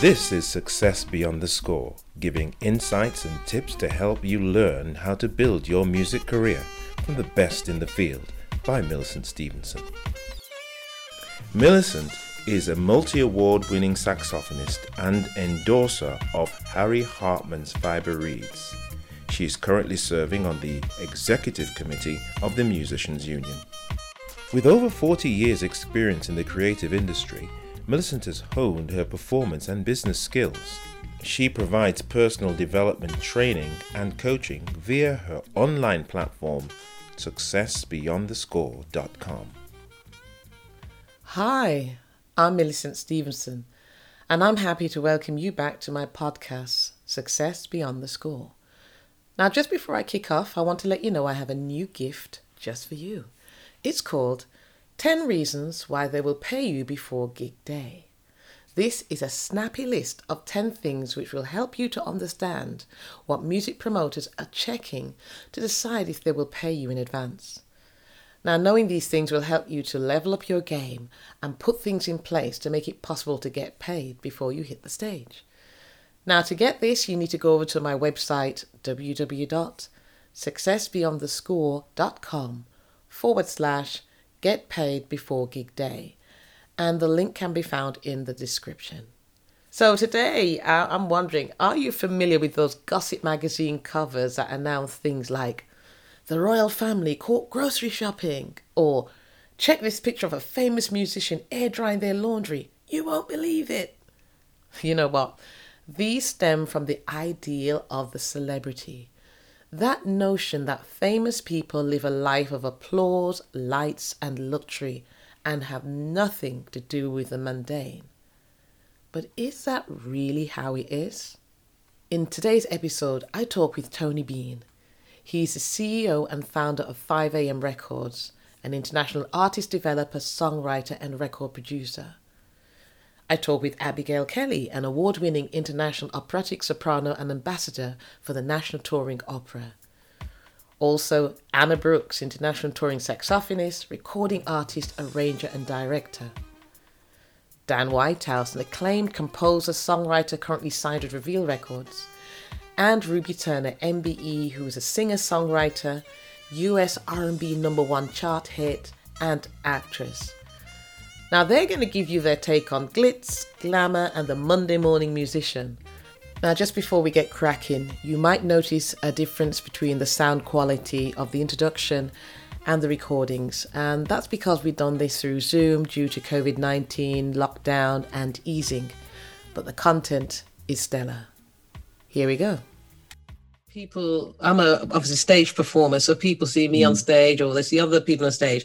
This is Success Beyond the Score, giving insights and tips to help you learn how to build your music career from the best in the field by Millicent Stevenson. Millicent is a multi award winning saxophonist and endorser of Harry Hartmann's Fiber Reeds. She is currently serving on the executive committee of the Musicians Union. With over 40 years' experience in the creative industry, Millicent has honed her performance and business skills. She provides personal development training and coaching via her online platform, successbeyondthescore.com. Hi, I'm Millicent Stevenson, and I'm happy to welcome you back to my podcast, Success Beyond the Score. Now, just before I kick off, I want to let you know I have a new gift just for you. It's called 10 Reasons Why They Will Pay You Before Gig Day. This is a snappy list of 10 things which will help you to understand what music promoters are checking to decide if they will pay you in advance. Now, knowing these things will help you to level up your game and put things in place to make it possible to get paid before you hit the stage. Now, to get this, you need to go over to my website www.successbeyondthescore.com forward slash get paid before gig day, and the link can be found in the description. So, today I'm wondering are you familiar with those gossip magazine covers that announce things like the royal family caught grocery shopping, or check this picture of a famous musician air drying their laundry? You won't believe it. You know what? These stem from the ideal of the celebrity. That notion that famous people live a life of applause, lights, and luxury and have nothing to do with the mundane. But is that really how it is? In today's episode, I talk with Tony Bean. He's the CEO and founder of 5am Records, an international artist developer, songwriter, and record producer. I talk with Abigail Kelly, an award winning international operatic soprano and ambassador for the National Touring Opera. Also, Anna Brooks, international touring saxophonist, recording artist, arranger, and director. Dan Whitehouse, an acclaimed composer, songwriter currently signed with Reveal Records. And Ruby Turner, MBE, who is a singer-songwriter, US R&B number one chart hit, and actress. Now they're going to give you their take on glitz, glamour, and the Monday morning musician. Now, just before we get cracking, you might notice a difference between the sound quality of the introduction and the recordings, and that's because we've done this through Zoom due to COVID 19, lockdown, and easing. But the content is stellar. Here we go people i'm a obviously stage performer so people see me mm. on stage or they see other people on stage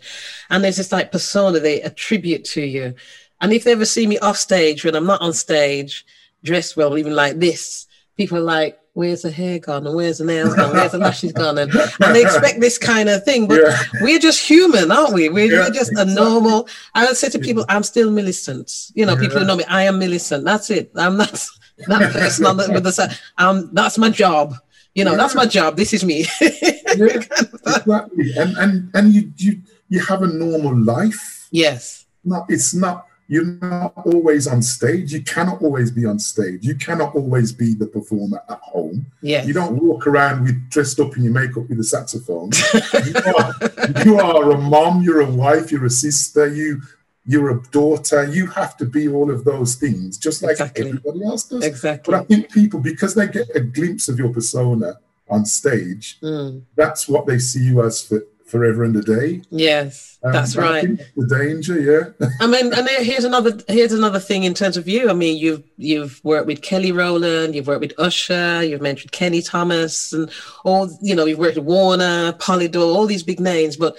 and there's this like persona they attribute to you. And if they ever see me off stage when i'm not on stage dressed well even like this people are like where's the hair gone? And where's the nails gone? Where's the lashes gone? And, and they expect this kind of thing but yeah. we're just human aren't we? We're, yeah, we're just exactly. a normal i would say to people i'm still millicent. You know yeah. people who know me i am millicent. That's it. I'm not that person on the, with the um that's my job you know, yeah. that's my job. This is me. yeah, exactly. And and and you you you have a normal life. Yes. No, it's not. You're not always on stage. You cannot always be on stage. You cannot always be the performer at home. Yeah. You don't walk around with dressed up in your makeup with a saxophone. you, are, you are a mom. You're a wife. You're a sister. You you're a daughter, you have to be all of those things, just like exactly. everybody else does. Exactly. But I think people, because they get a glimpse of your persona on stage, mm. that's what they see you as for forever and a day. Yes, um, that's right. the danger, yeah. I mean, and here's another here's another thing in terms of you. I mean, you've you've worked with Kelly Rowland, you've worked with Usher, you've mentioned Kenny Thomas, and all you know, you've worked with Warner, Polydor, all these big names, but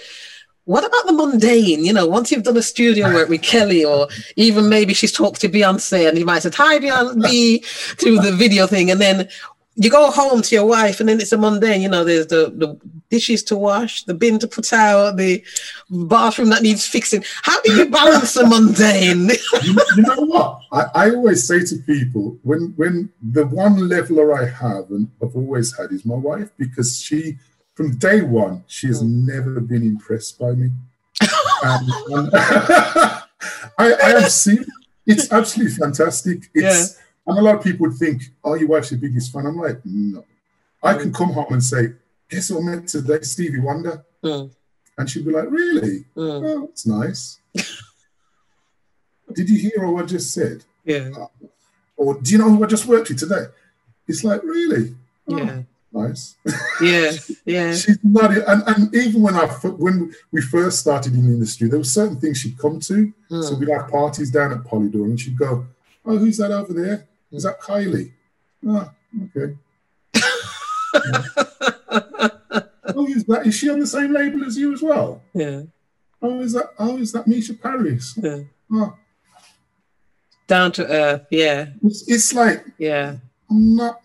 what about the mundane? You know, once you've done a studio work with Kelly, or even maybe she's talked to Beyonce, and you might say hi Beyonce to the video thing, and then you go home to your wife, and then it's a mundane. You know, there's the, the dishes to wash, the bin to put out, the bathroom that needs fixing. How do you balance the mundane? you, you, know what? I, I always say to people when when the one leveler I have and I've always had is my wife because she from day one, she has mm. never been impressed by me. and, and I, I, have seen it's absolutely fantastic. It's yeah. And a lot of people would think, "Oh, your wife's your biggest fan." I'm like, no. I can come home and say, "Guess who I met today? Stevie Wonder," Mm. and she'd be like, "Really? Mm. Oh, that's nice." Did you hear what I just said? Yeah. Or do you know who I just worked with today? It's like, really? Oh, Yeah. Nice. Yeah. Yeah. She's not, and, and even when I when we first started in the industry, there were certain things she'd come to. Hmm. So Mm. we'd have parties down at Polydor, and she'd go, "Oh, who's that over there? Hmm. Is that Kylie?" Oh, okay. oh, is that? Is she on the same label as you as well? Yeah. Oh, is that? Oh, is that Mica Paris? Yeah. Oh, Down to earth. Yeah. it's, it's like Yeah. I'm not.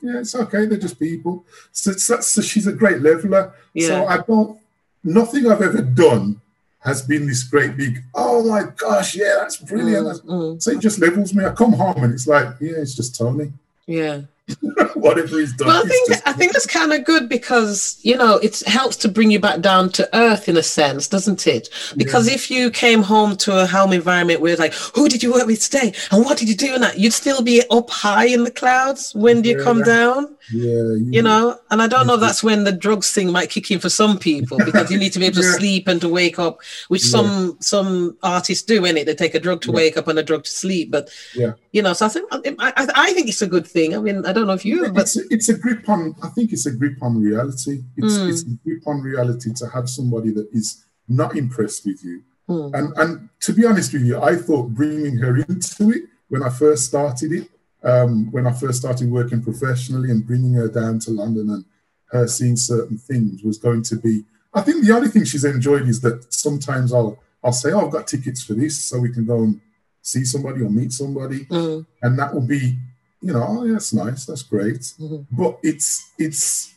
Yeah, it's okay. They're just people. So, so, so she's a great leveler. So I don't. Nothing I've ever done has been this great big. Oh my gosh! Yeah, that's brilliant. Mm, mm. So it just levels me. I come home and it's like, yeah, it's just Tony. Yeah. Whatever he's done. Well, I think just- I think that's kind of good because you know it helps to bring you back down to earth in a sense, doesn't it? Because if you came home to a home environment where it's like, who did you work with today, and what did you do, and that you'd still be up high in the clouds. When do you come Yeah. down? yeah, You know, and I don't know if that's when the drugs thing might kick in for some people because you need to be able to Yeah. sleep and to wake up, which Yeah. some some artists do, in it. They take a drug to Yeah. wake up and a drug to sleep, but Yeah. you know, so I think I, I, I think it's a good thing. I mean, I don't know if you, but it's a, it's a grip on. I think it's a grip on reality. It's Mm. it's a grip on reality to have somebody that is not impressed with you. Hmm. And and to be honest with you, I thought bringing her into it when I first started it, um, when I first started working professionally and bringing her down to London and her seeing certain things was going to be. I think the only thing she's enjoyed is that sometimes I'll I'll say, "Oh, I've got tickets for this, so we can go and see somebody or meet somebody," Mm, and that will be, you know, oh, yeah, that's nice, that's great. mhm. But it's it's,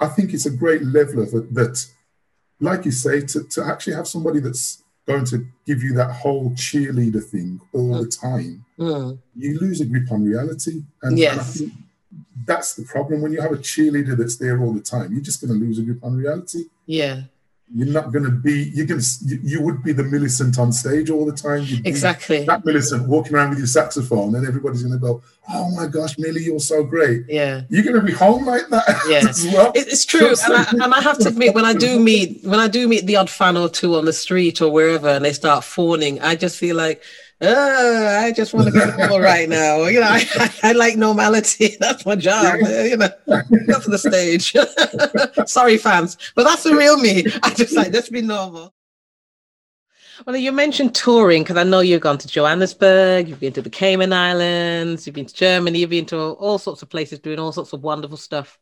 I think it's a great leveler that, that like you say, to, to actually have somebody that's going to give you that whole cheerleader thing all the time, Mm. you lose a grip on reality. And, and I Yes. think that's the problem. When you have a cheerleader that's there all the time, you're just going to lose a grip on reality. Yeah, You're not going to be, you're going to, you, you would be the Millicent on stage all the time. You'd exactly. That Millicent walking around with your saxophone, and everybody's going to go, "Oh my gosh, Millie, you're so great." Yeah. You're going to be home like that Yeah. well. It's true, and I, and I have to admit, when I do meet when I do meet the odd fan or two on the street or wherever, and they start fawning, I just feel like, oh, I just want to be normal right now. You know, I, I, I like normality. That's my job. Yeah. Uh, you know, go for the stage. Sorry, fans, but that's the real me. I just like just be normal. Well, you mentioned touring because I know you've gone to Johannesburg, you've been to the Cayman Islands, you've been to Germany, you've been to all sorts of places doing all sorts of wonderful stuff.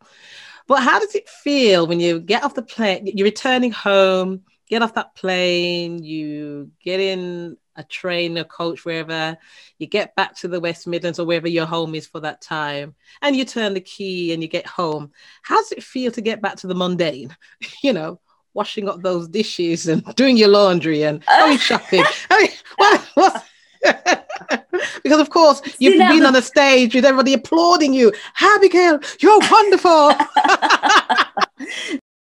But how does it feel when you get off the plane, you're returning home, get off that plane, you get in a trainer, coach, wherever, you get back to the West Midlands or wherever your home is for that time, and you turn the key and you get home. How does it feel to get back to the mundane? You know, washing up those dishes and doing your laundry and going shopping. I mean, what, what? because of course you've been the- on a stage with everybody applauding you. Abigail, you're wonderful.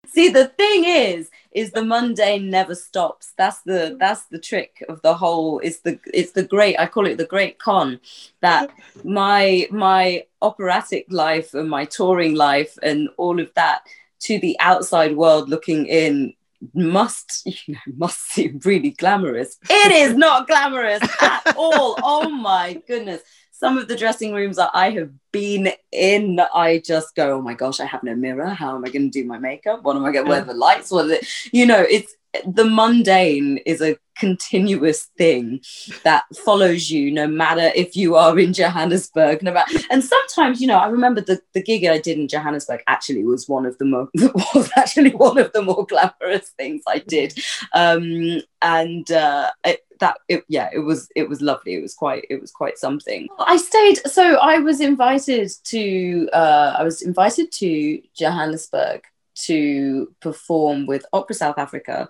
See, the thing is, is the mundane never stops. That's the that's the trick of the whole. It's the it's the great. I call it the great con. That my my operatic life and my touring life and all of that to the outside world looking in must you know must seem really glamorous. It is not glamorous at all. Oh my goodness. Some of the dressing rooms that I have been in, I just go, oh my gosh, I have no mirror. How am I going to do my makeup? What am I going to wear the lights? What it? You know, it's the mundane is a continuous thing that follows you no matter if you are in Johannesburg. No matter, and sometimes, you know, I remember the, the gig I did in Johannesburg actually was one of the more was actually one of the more glamorous things I did. Um, and uh, it, that it, yeah, it was it was lovely. It was quite it was quite something. I stayed. So I was invited to uh, I was invited to Johannesburg to perform with Opera South Africa.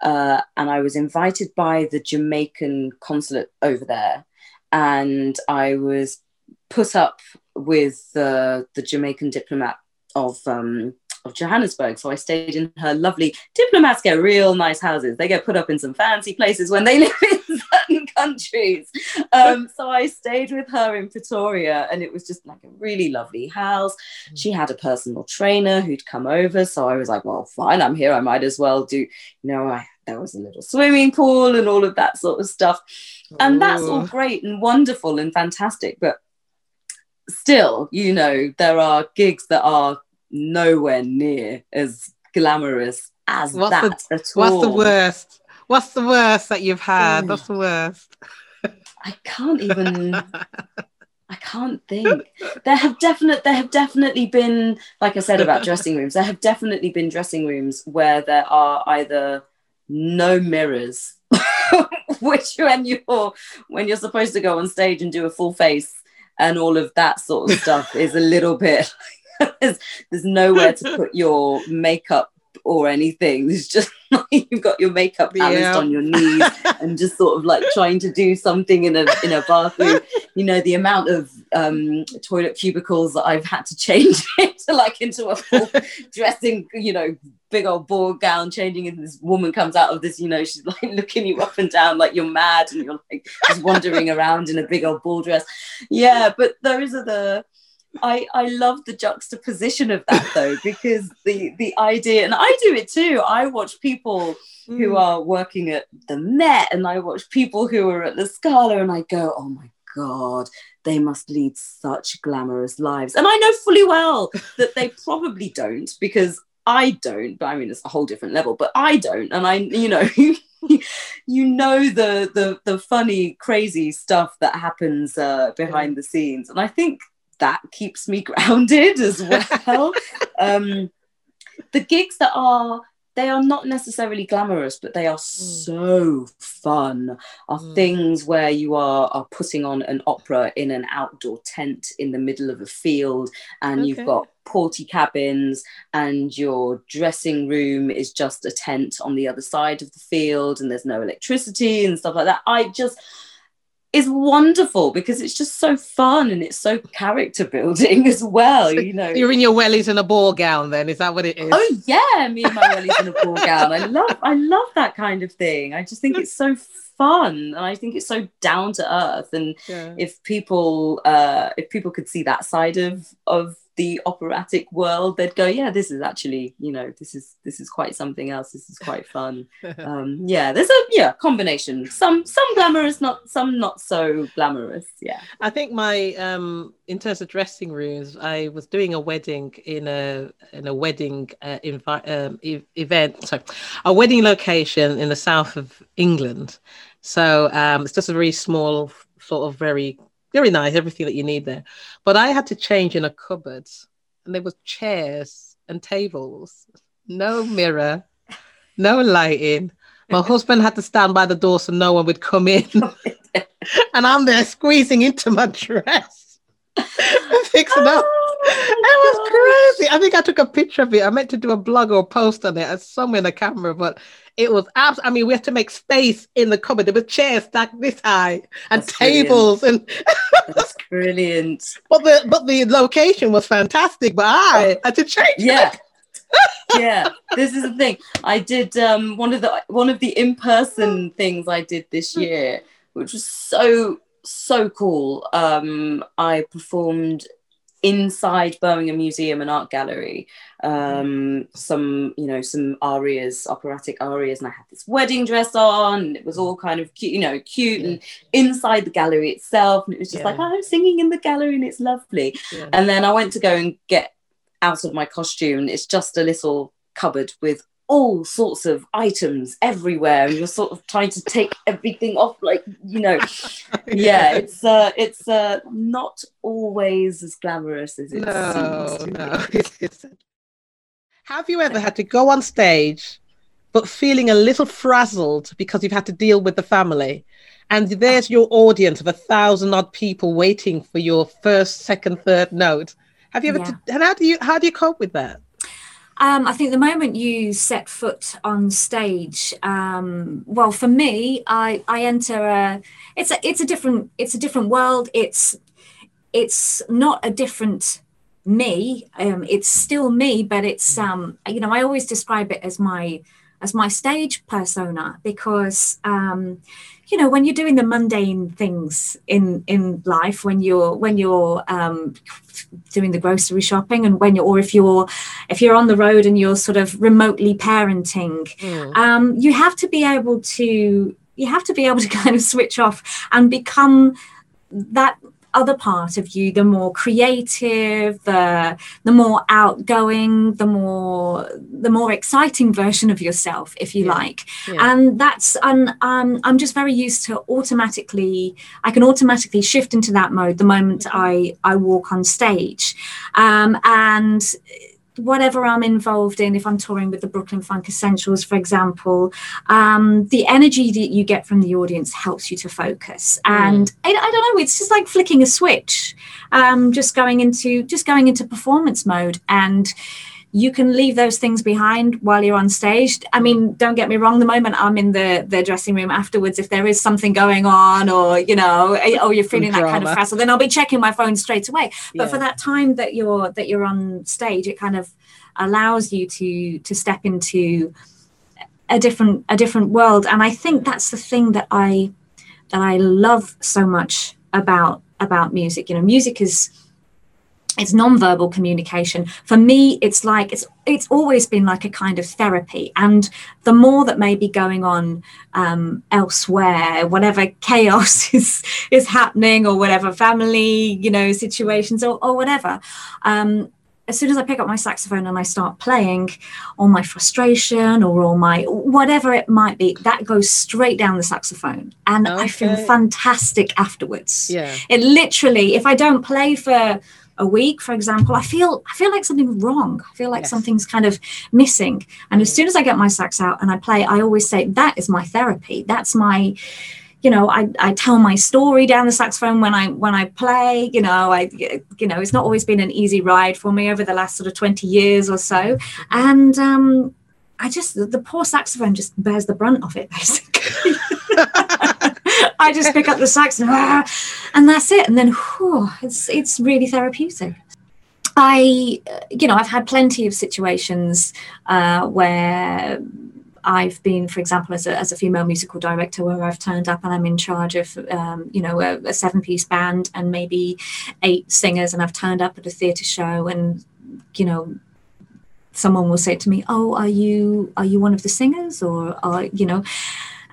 Uh, and I was invited by the Jamaican consulate over there, and I was put up with the the Jamaican diplomat of um, of Johannesburg. So I stayed in her lovely diplomats get real nice houses. They get put up in some fancy places when they live in certain countries. Um, so I stayed with her in Pretoria and it was just like a really lovely house. She had a personal trainer who'd come over. So I was like, well, fine, I'm here. I might as well do, you know, I, there was a little swimming pool and all of that sort of stuff. And that's all great and wonderful and fantastic. But still, you know, there are gigs that are nowhere near as glamorous as What's that the, at all. What's the worst? What's the worst that you've had? Mm. What's the worst? I can't even. I can't think. There have definite. There have definitely been, like I said about dressing rooms. There have definitely been dressing rooms where there are either no mirrors, which when you're when you're supposed to go on stage and do a full face and all of that sort of stuff is a little bit. there's, there's nowhere to put your makeup or anything. There's just like you've got your makeup balanced Yeah. on your knees and just sort of like trying to do something in a in a bathroom. You know, the amount of um, toilet cubicles that I've had to change into like into a full dressing, you know, big old ball gown, changing and this woman comes out of this, you know, she's like looking you up and down like you're mad and you're like just wandering around in a big old ball dress. Yeah, but those are the I, I love the juxtaposition of that though because the the idea and I do it too. I watch people Mm. who are working at the Met and I watch people who are at the Scala and I go oh my god they must lead such glamorous lives. And I know fully well that they probably don't because I don't but I mean it's a whole different level but I don't and I you know you know the the the funny crazy stuff that happens uh, behind the scenes. And I think that keeps me grounded as well. um, the gigs that are they are not necessarily glamorous, but they are so fun. Are Mm. things where you are are putting on an opera in an outdoor tent in the middle of a field, and you've got Portakabins, and your dressing room is just a tent on the other side of the field, and there's no electricity and stuff like that. I just is wonderful because it's just so fun and it's so character building as well. So you know, You're in your wellies and a ball gown then, is that what it is? Oh yeah, me and my wellies in a ball gown. I love I love that kind of thing. I just think it's so fun and I think it's so down to earth. And Yeah. if people uh if people could see that side of of the operatic world, they'd go, Yeah, this is actually, you know, this is this is quite something else. This is quite fun. Um yeah, there's a yeah, combination. Some some glamorous, not some not so glamorous. Yeah. I think my um in terms of dressing rooms, I was doing a wedding in a in a wedding uh, invi- um, e- event, sorry, a wedding location in the south of England. So um, it's just a very small, sort of very very nice, everything that you need there. But I had to change in a cupboard, and there was chairs and tables, no mirror, no lighting. My husband had to stand by the door so no one would come in. and I'm there squeezing into my dress, fixing up. It was crazy. I think I took a picture of it. I meant to do a blog or post on it. It's somewhere in the camera, but it was abs. I mean, we had to make space in the cupboard. There were chairs stacked this high and That's brilliant. tables, and That's brilliant. but the but the location was fantastic. But I had to change. yeah yeah this is the thing i did um one of the one of the in-person things i did this year which was so so cool um i performed inside birmingham museum and art gallery um some you know some arias operatic arias and i had this wedding dress on and it was all kind of cute you know cute Yeah. and inside the gallery itself and it was just Yeah. like i'm singing in the gallery and it's lovely Yeah. and then I went to go and get out of my costume. It's just a little cupboard with all sorts of items everywhere, and you're sort of trying to take everything off, like you know. Yeah, it's uh, it's uh, not always as glamorous as it no, seems. To no. Be. it isn't. Have you ever had to go on stage, but feeling a little frazzled because you've had to deal with the family, and there's your audience of a thousand odd people waiting for your first, second, third note? Have you ever? Yeah. and how do you how do you cope with that? Um, I think the moment you set foot on stage, um, well, for me, I, I enter a it's a it's a different it's a different world. It's it's not a different me. Um, it's still me, but it's um, you know I always describe it as my as my stage persona because um, you know when you're doing the mundane things in in life when you're when you're um, doing the grocery shopping and when you're or if you're if you're on the road and you're sort of remotely parenting mm. um, you have to be able to you have to be able to kind of switch off and become that other part of you, the more creative, the the more outgoing, the more the more exciting version of yourself, if you yeah. like. Yeah. And that's and um, I'm just very used to automatically. I can automatically shift into that mode the moment I I walk on stage, um, and whatever I'm involved in, if I'm touring with the Brooklyn Funk Essentials, for example, um, the energy that you get from the audience helps you to focus. Mm. And I, I, don't know, it's just like flicking a switch, um, just going into just going into performance mode and you can leave those things behind while you're on stage. I mean, don't get me wrong, the moment I'm in the, the dressing room afterwards, if there is something going on or, you know, eh, or you're feeling that kind of frazzle, then I'll be checking my phone straight away. But yeah. for that time that you're that you're on stage, it kind of allows you to to step into a different a different world. And I think that's the thing that I that I love so much about about music. You know, music is it's non-verbal communication for me it's like it's it's always been like a kind of therapy and the more that may be going on um, elsewhere whatever chaos is is happening or whatever family you know situations or, or whatever um, as soon as I pick up my saxophone and I start playing, all my frustration or all my whatever it might be, that goes straight down the saxophone. And okay. I feel fantastic afterwards. Yeah. It literally, if I don't play for a week for example i feel i feel like something's wrong i feel like yes. something's kind of missing and as mm. soon as i get my sax out and i play i always say that is my therapy that's my you know I, I tell my story down the saxophone when i when i play you know i you know it's not always been an easy ride for me over the last sort of 20 years or so mm-hmm. and um i just the poor saxophone just bears the brunt of it basically I just pick up the sax and, and that's it. And then whew, it's it's really therapeutic. I, you know, I've had plenty of situations uh, where I've been, for example, as a, as a female musical director, where I've turned up and I'm in charge of, um, you know, a, a seven piece band and maybe eight singers, and I've turned up at a theatre show and, you know, someone will say to me, "Oh, are you are you one of the singers?" Or, are, you know,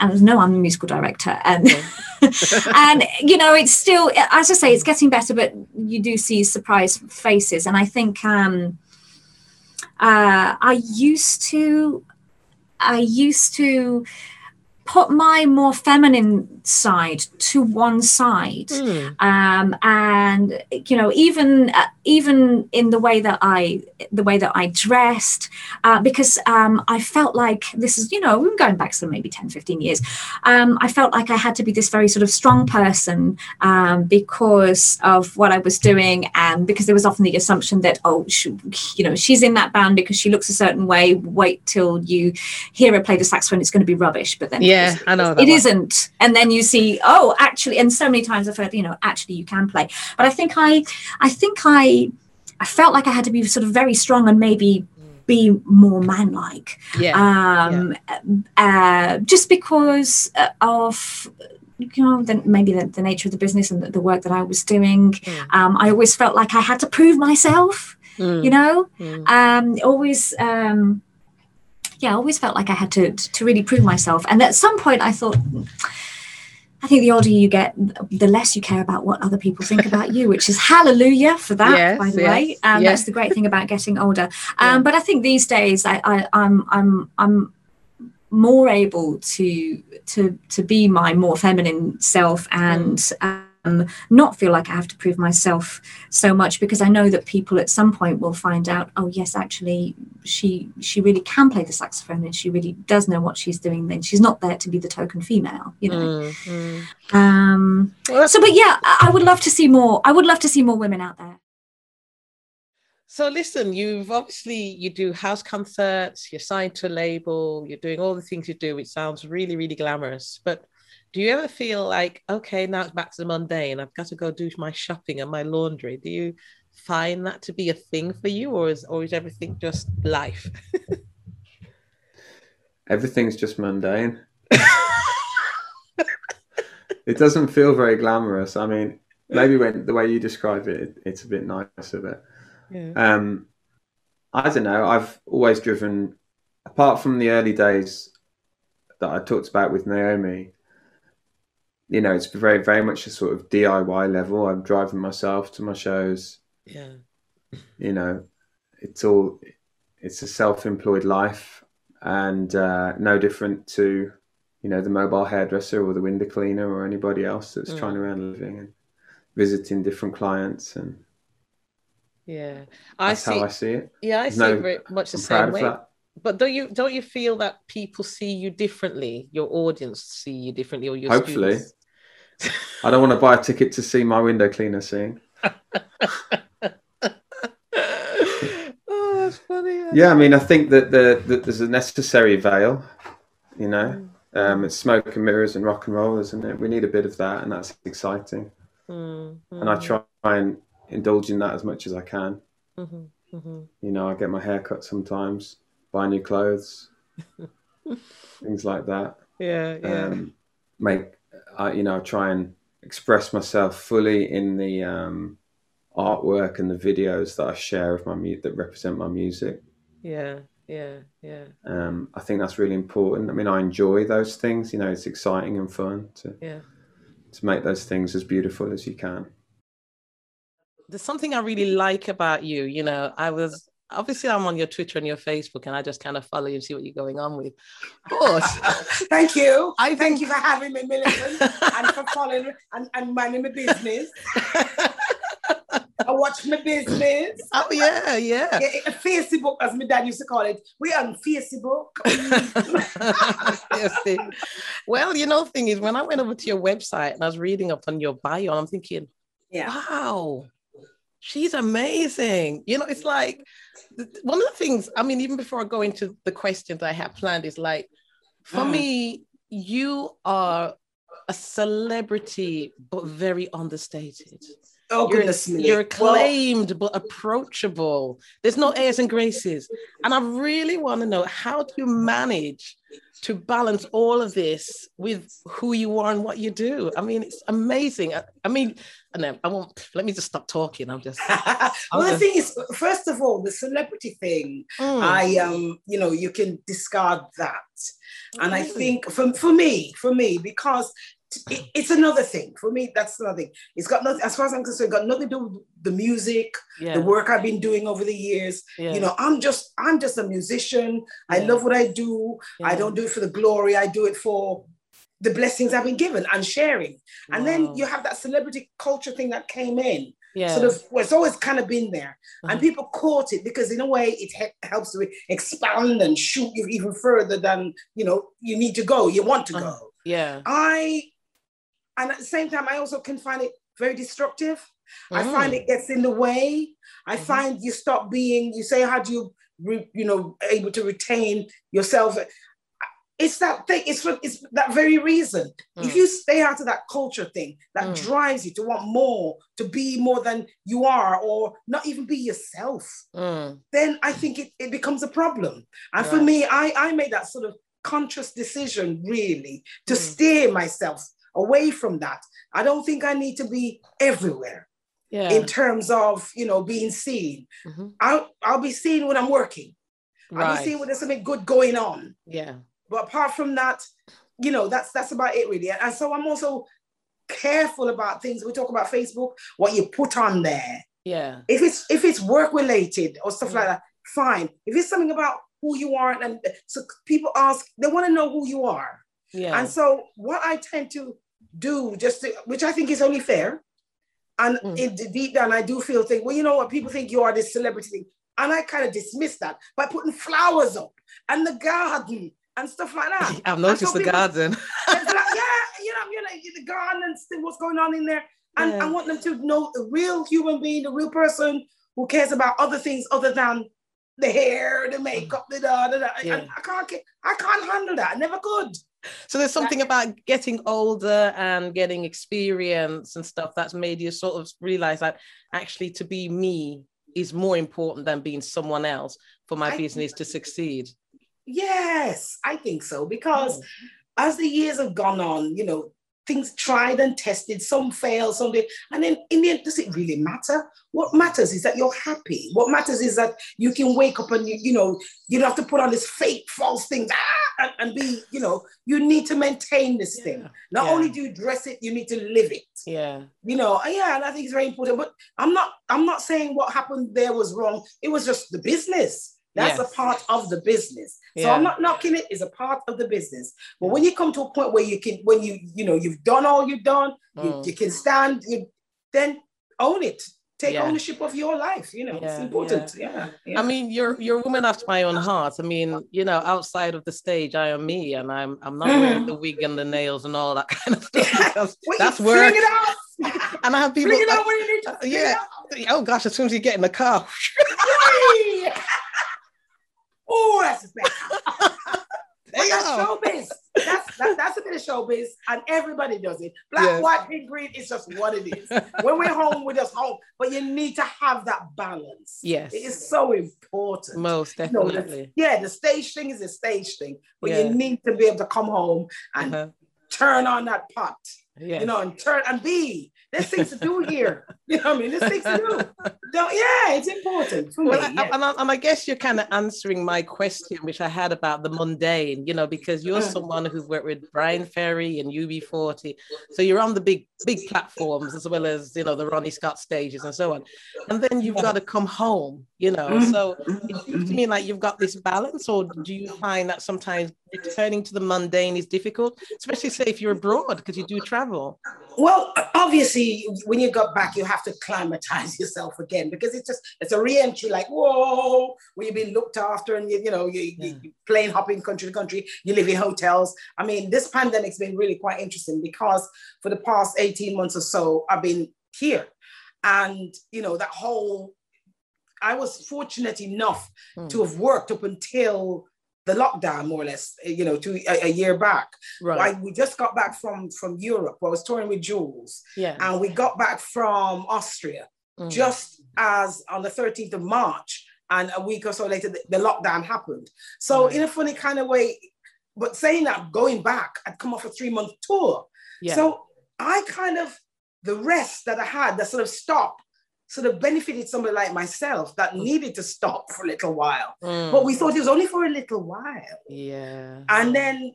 and no i'm a musical director. And and you know it's still as i say it's getting better but you do see surprise faces. And i think um uh i used to i used to put my more feminine side to one side. Mm. um, and you know even uh, even in the way that i the way that i dressed uh, because um, i felt like this is you know we're going back to maybe 10 15 years um, i felt like i had to be this very sort of strong person um, because of what i was doing and because there was often the assumption that oh she, you know she's in that band because she looks a certain way wait till you hear her play the saxophone it's going to be rubbish but then yeah yeah, I know. It isn't. And then you see, oh, actually, and so many times I've heard, you know, actually you can play. But I think I, I think I, I felt like I had to be sort of very strong and maybe be more manlike. Yeah. Um, yeah. Uh, just because of you know, then maybe the, the, nature of the business and the, the work that I was doing. Mm. Um, I always felt like I had to prove myself. Mm. You know, mm. um, always. Um, yeah, I always felt like I had to to really prove myself. And at some point, I thought. I think the older you get, the less you care about what other people think about you, which is hallelujah for that, yes, by the yes, way. Um, yes. That's the great thing about getting older. Um, yeah. But I think these days, I, I, I'm I'm I'm more able to to to be my more feminine self and. Mm um, not feel like I have to prove myself so much because I know that people at some point will find out, oh yes, actually she she really can play the saxophone and she really does know what she's doing. Then she's not there to be the token female, you know. Mm-hmm. Um, so, but yeah, I would love to see more. I would love to see more women out there. So listen, you've obviously you do house concerts, you're signed to a label, you're doing all the things you do, which sounds really, really glamorous. But do you ever feel like okay now it's back to the mundane i've got to go do my shopping and my laundry do you find that to be a thing for you, or is or is everything just life? Everything's just mundane. it doesn't feel very glamorous. I mean, maybe when the way you describe it, it it's a bit nicer, but Yeah. um, I don't know. I've always driven, apart from the early days that I talked about with Naomi. You know, it's very, very much a sort of DIY level. I'm driving myself to my shows. Yeah. You know, it's all, it's a self-employed life, and uh, no different to, you know, the mobile hairdresser or the window cleaner or anybody else that's Mm. trying around a living and visiting different clients, and Yeah. I see. how I see it. yeah, I There's see no- very much the I'm same way. But don't you don't you feel that people see you differently? Your audience see you differently, or your Hopefully. students? I don't want to buy a ticket to see my window cleaner sing. oh, that's funny. Yeah, I mean, I think that the that there's a necessary veil, you know. Um, it's smoke and mirrors and rock and roll, isn't it? We need a bit of that, and that's exciting. Mm, And I mm, try and indulge in that as much as I can. mhm, mhm. You know, I get my hair cut sometimes, buy new clothes, things like that. Yeah, yeah. Um, make, I, you know, I try and express myself fully in the um, artwork and the videos that I share of my mu- that represent my music. yeah, yeah, yeah, Um, I think that's really important. I mean, I enjoy those things. You know, it's exciting and fun to yeah. to make those things as beautiful as you can. There's something I really like about you. You know, I was obviously I'm on your Twitter and your Facebook, and I just kind of follow you and see what you're going on with. But Thank you. I Thank you for having me, Millicent, and for following and, and minding my business. I watch my business. oh yeah, yeah. Yeah, Facebook, as my dad used to call it. We on Facebook. Yes, well, you know, thing is, when I went over to your website and I was reading up on your bio, and I'm thinking, Yeah. wow, she's amazing. You know, it's like one of the things, I mean, even before I go into the questions I have planned, is like, for Mm. me, you are a celebrity, but very understated. Oh You're, goodness me. you're Well, acclaimed but approachable. There's no airs and graces. And I really want to know how do you manage to balance all of this with who you are and what you do? I mean, it's amazing. I, I mean, and then I won't let me just stop talking. I'm just well, the Okay. thing is, first of all, the celebrity thing, Mm, I um, you know, you can discard that. And I think for, for me, for me, because it's another thing. For me, that's another thing. It's got nothing, as far as I'm concerned, got nothing to do with the music, yeah, the work I've been doing over the years. yeah, You know, I'm just, I'm just a musician. I Yeah. love what I do. I don't do it for the glory. I do it for the blessings I've been given and sharing. And then you have that celebrity culture thing that came in. yeah, Sort of, well, it's always kind of been there. Uh-huh. And people caught it because, in a way, it he- helps to expand and shoot you even further than you know you need to go. You want to Uh-huh. go. yeah. I, and at the same time, I also can find it very destructive. I find Mm. it gets in the way. I Mhm. find you stop being. You say, how do you, re, you know, able to retain yourself? It's that thing. It's for, it's that very reason. If Mm. you stay out of that culture thing, that Mm. drives you to want more, to be more than you are, or not even be yourself Mm, then I think it, it becomes a problem. And for me, I, I made that sort of conscious decision really to Mm. steer myself away from that. I don't think I need to be everywhere yeah. in terms of, you know, being seen. Mhm. I'll, I'll be seen when I'm working. Right. I'll be seen when there's something good going on. Yeah. But apart from that, you know, that's that's about it really. And so I'm also careful about things. We talk about Facebook, what you put on there Yeah. if it's if it's work related or stuff Mm. like that fine if it's something about who you are and so people ask they want to know who you are Yeah. and so what i tend to do just to, which i think is only fair and Mm. in deep down i do feel think well you know what people think you are this celebrity thing and i kind of dismiss that by putting flowers up and the garden and stuff like that I've noticed so the people- garden. like, yeah, you know, you know, the garden and still what's going on in there. And Yeah. I want them to know the real human being, the real person who cares about other things other than the hair, the makeup, the da da da. Yeah. And I can't, ca- I can't handle that. I never could. So there's something about getting older and getting experience and stuff that's made you sort of realize that actually to be me is more important than being someone else for my I- business to succeed. Yes, I think so because Mm. as the years have gone on, you know, things tried and tested, some fail, some did, and then in the end, does it really matter? What matters is that you're happy. What matters is that you can wake up and you, you know, you don't have to put on this fake false thing ah, and, and be, you know, you need to maintain this thing. Not yeah. only do you dress it, you need to live it Yeah. you know yeah and i think it's very important but i'm not i'm not saying what happened there was wrong it was just the business that's Yes. a part of the business so Yeah. i'm not knocking it it's a part of the business but when you come to a point where you can when you you know you've done all you've done you, Mm. you can stand you then own it take Yeah. ownership of your life you know it's important yeah, yeah. I mean, you're you're a woman after my own heart. I mean, you know, outside of the stage, I am me, and I'm I'm not wearing the wig and the nails and all that kind of stuff that's work. it out And I have people. fling it out when you need to uh, yeah. oh gosh, as soon as you get in the car! oh that's better But that's damn. showbiz. That's that, that's a bit of showbiz, and everybody does it. Black, Yes. white, pink, green. It's just what it is. when we're home, we're just home. But you need to have that balance. Yes. it is so important. most You know, the- definitely. yeah, the stage thing is a stage thing, but Yeah. you need to be able to come home and Uh-huh. turn on that pot. Yes. You know, and turn and be. There's things to do here. You know what I mean? There's things to do. Don't, yeah, it's important Well, me. I, yeah. and, I, and I guess you're kind of answering my question, which I had about the mundane, you know, because you're someone who's worked with Bryan Ferry and UB40. So you're on the big, big platforms as well as, you know, the Ronnie Scott stages and so on. And then you've got to come home, you know. Mhm. So it seems to me like you've got this balance, or do you find that sometimes returning to the mundane is difficult, especially say if you're abroad because you do travel? Well, obviously, when you got back, you have to climatize yourself again because it's just it's a re-entry. Like whoa, where you've been looked after, and you you know you, Yeah. you plane hopping country to country. You live in hotels. I mean, this pandemic's been really quite interesting because for the past eighteen months or so, I've been here, and you know that whole. I was fortunate enough Hmm. to have worked up until the lockdown, more or less, you know, to a, a year back. Right. I, we just got back from from Europe. I was touring with Jools, yeah. and we got back from Austria Mm. just as on the 13th of March, and a week or so later, the, the lockdown happened. So Right. in a funny kind of way, but saying that, going back, I'd come off a three month tour. yeah. So I kind of the rest that I had, that sort of stopped, sort of benefited somebody like myself that needed to stop for a little while. Mm. But we thought it was only for a little while. yeah. And then,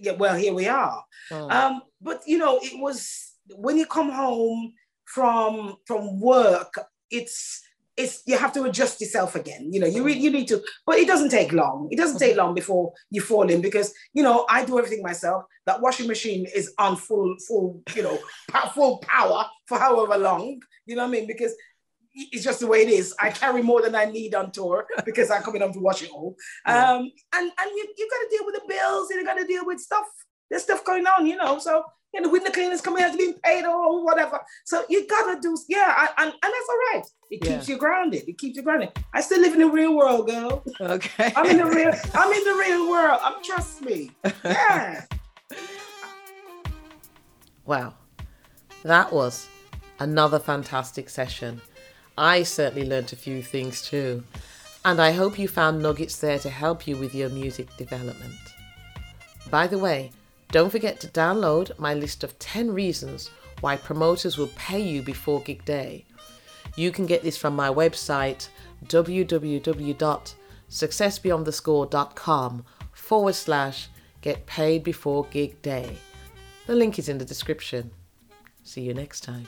yeah, well, here we are. Mm. Um, but you know, it was when you come home from from work, it's it's you have to adjust yourself again. You know, you re- you need to, but it doesn't take long. It doesn't take long before you fall in because you know I do everything myself. That washing machine is on full full you know full power for however long. You know what I mean? Because it's just the way it is. I carry more than I need on tour because I'm coming home to wash it all. Um, and and you, you got to deal with the bills and you got to deal with stuff. There's stuff going on, you know. So you know, when the cleaners coming out been paid or whatever. So you gotta do, yeah, I- and, and that's all right. It Yeah. keeps you grounded. It keeps you grounded. I still live in the real world, girl. okay. I'm in the real. I'm in the real world. Um, trust me. Yeah. Wow. That was another fantastic session. I certainly learnt a few things too. And I hope you found nuggets there to help you with your music development. By the way, don't forget to download my list of 10 reasons why promoters will pay you before gig day. You can get this from my website www.successbeyondthescore.com forward slash get paid before gig day. The link is in the description. See you next time.